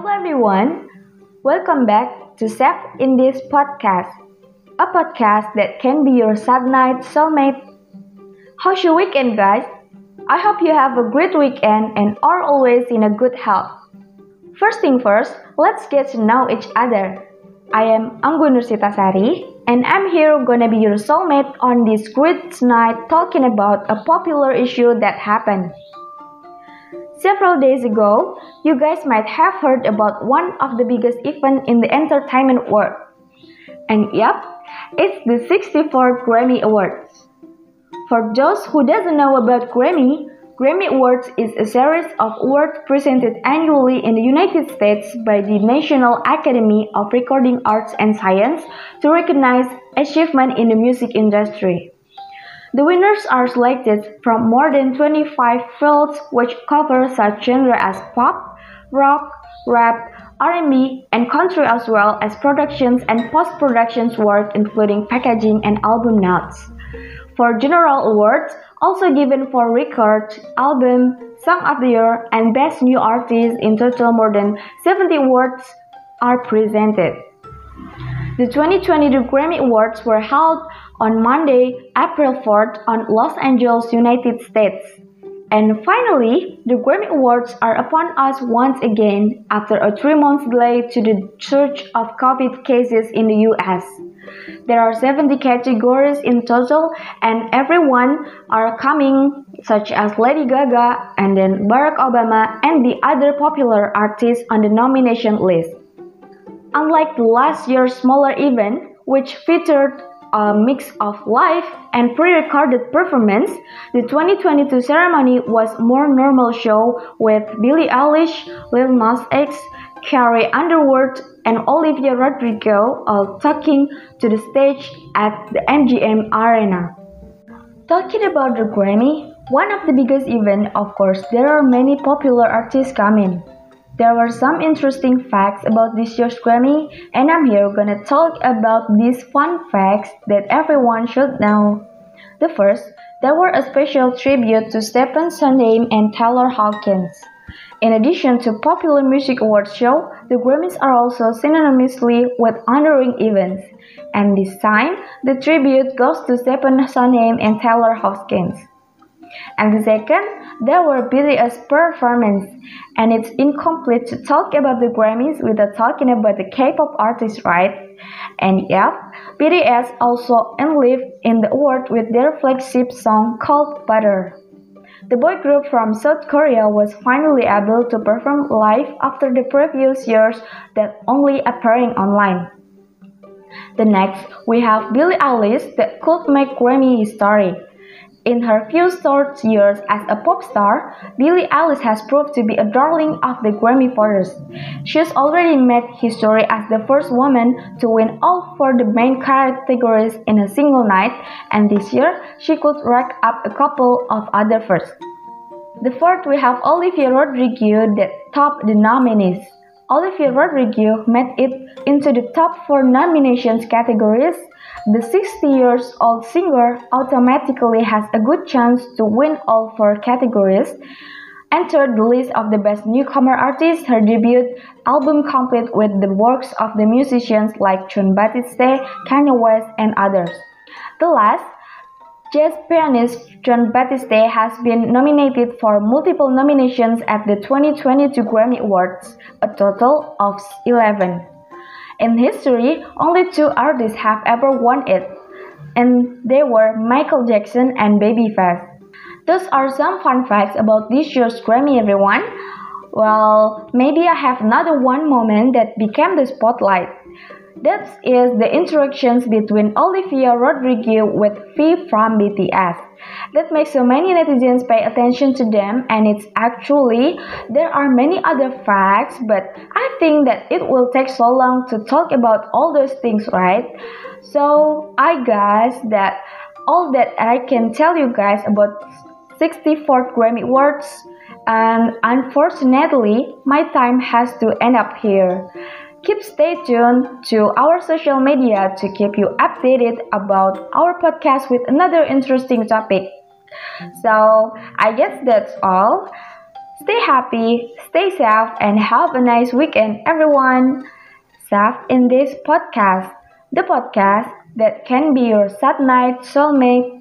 Hello everyone, welcome back to Seth in this podcast, a podcast that can be your sad night soulmate. How's your weekend, guys? I hope you have a great weekend and are always in a good health. First thing first, let's get to know each other. I am Anggun Nursitasari, and I'm here gonna be your soulmate on this great night talking about a popular issue that happened. Several days ago, you guys might have heard about one of the biggest events in the entertainment world. And yep, it's the 64th Grammy Awards. For those who doesn't know about Grammy, Grammy Awards is a series of awards presented annually in the United States by the National Academy of Recording Arts and Science to recognize achievement in the music industry. The winners are selected from more than 25 fields which cover such genres as pop, rock, rap, R&B, and country as well as productions and post-productions work including packaging and album notes. For general awards, also given for record, album, song of the year, and best new artist in total more than 70 awards are presented. The 2022 Grammy Awards were held on Monday, April 4th on Los Angeles, United States. And finally, the Grammy Awards are upon us once again after a three month delay to the surge of COVID cases in the US. There are 70 categories in total, and everyone are coming, such as Lady Gaga and then Barack Obama and the other popular artists on the nomination list. Unlike the last year's smaller event, which featured a mix of live and pre-recorded performance, the 2022 ceremony was more normal show with Billie Eilish, Lil Nas X, Carrie Underwood, and Olivia Rodrigo all talking to the stage at the MGM Arena. Talking about the Grammy, one of the biggest events, of course, there are many popular artists coming. There were some interesting facts about this year's Grammy, and I'm here gonna talk about these fun facts that everyone should know. The first, there were a special tribute to Stephen Sondheim and Taylor Hawkins. In addition to popular music awards show, the Grammys are also synonymously with honoring events. And this time, the tribute goes to Stephen Sondheim and Taylor Hawkins. And the second, there were BTS performance, and it's incomplete to talk about the Grammys without talking about the K-pop artists, right? And yep, BTS also enlived in the award with their flagship song called Butter. The boy group from South Korea was finally able to perform live after the previous years that only appearing online. The next, we have Billie Eilish that could make Grammy history. In her few short years as a pop star, Billie Eilish has proved to be a darling of the Grammy voters. She has already made history as the first woman to win all four the main categories in a single night, and this year she could rack up a couple of other firsts. The fourth, we have Olivia Rodrigo that topped the nominees. Olivia Rodrigo made it into the top four nominations categories the 60 years old singer automatically has a good chance to win all four categories. Entered the list of the best newcomer artists, her debut album complete with the works of the musicians like Jon Batiste, Kanye West, and others. The last, jazz pianist Jon Batiste has been nominated for multiple nominations at the 2022 Grammy Awards, a total of 11. In history, only two artists have ever won it, and they were Michael Jackson and Babyface. Those are some fun facts about this year's Grammy, everyone. Well, maybe I have another one moment that became the spotlight. That is the interactions between Olivia Rodrigo with V from BTS. That makes so many netizens pay attention to them and it's actually there are many other facts but I think that it will take so long to talk about all those things, right? So I guess that all that I can tell you guys about 64th Grammy Awards and unfortunately my time has to end up here. Keep stay tuned to our social media to keep you updated about our podcast with another interesting topic. So, I guess that's all. Stay happy, stay safe, and have a nice weekend, everyone. Safe in this podcast, the podcast that can be your sad night soulmate.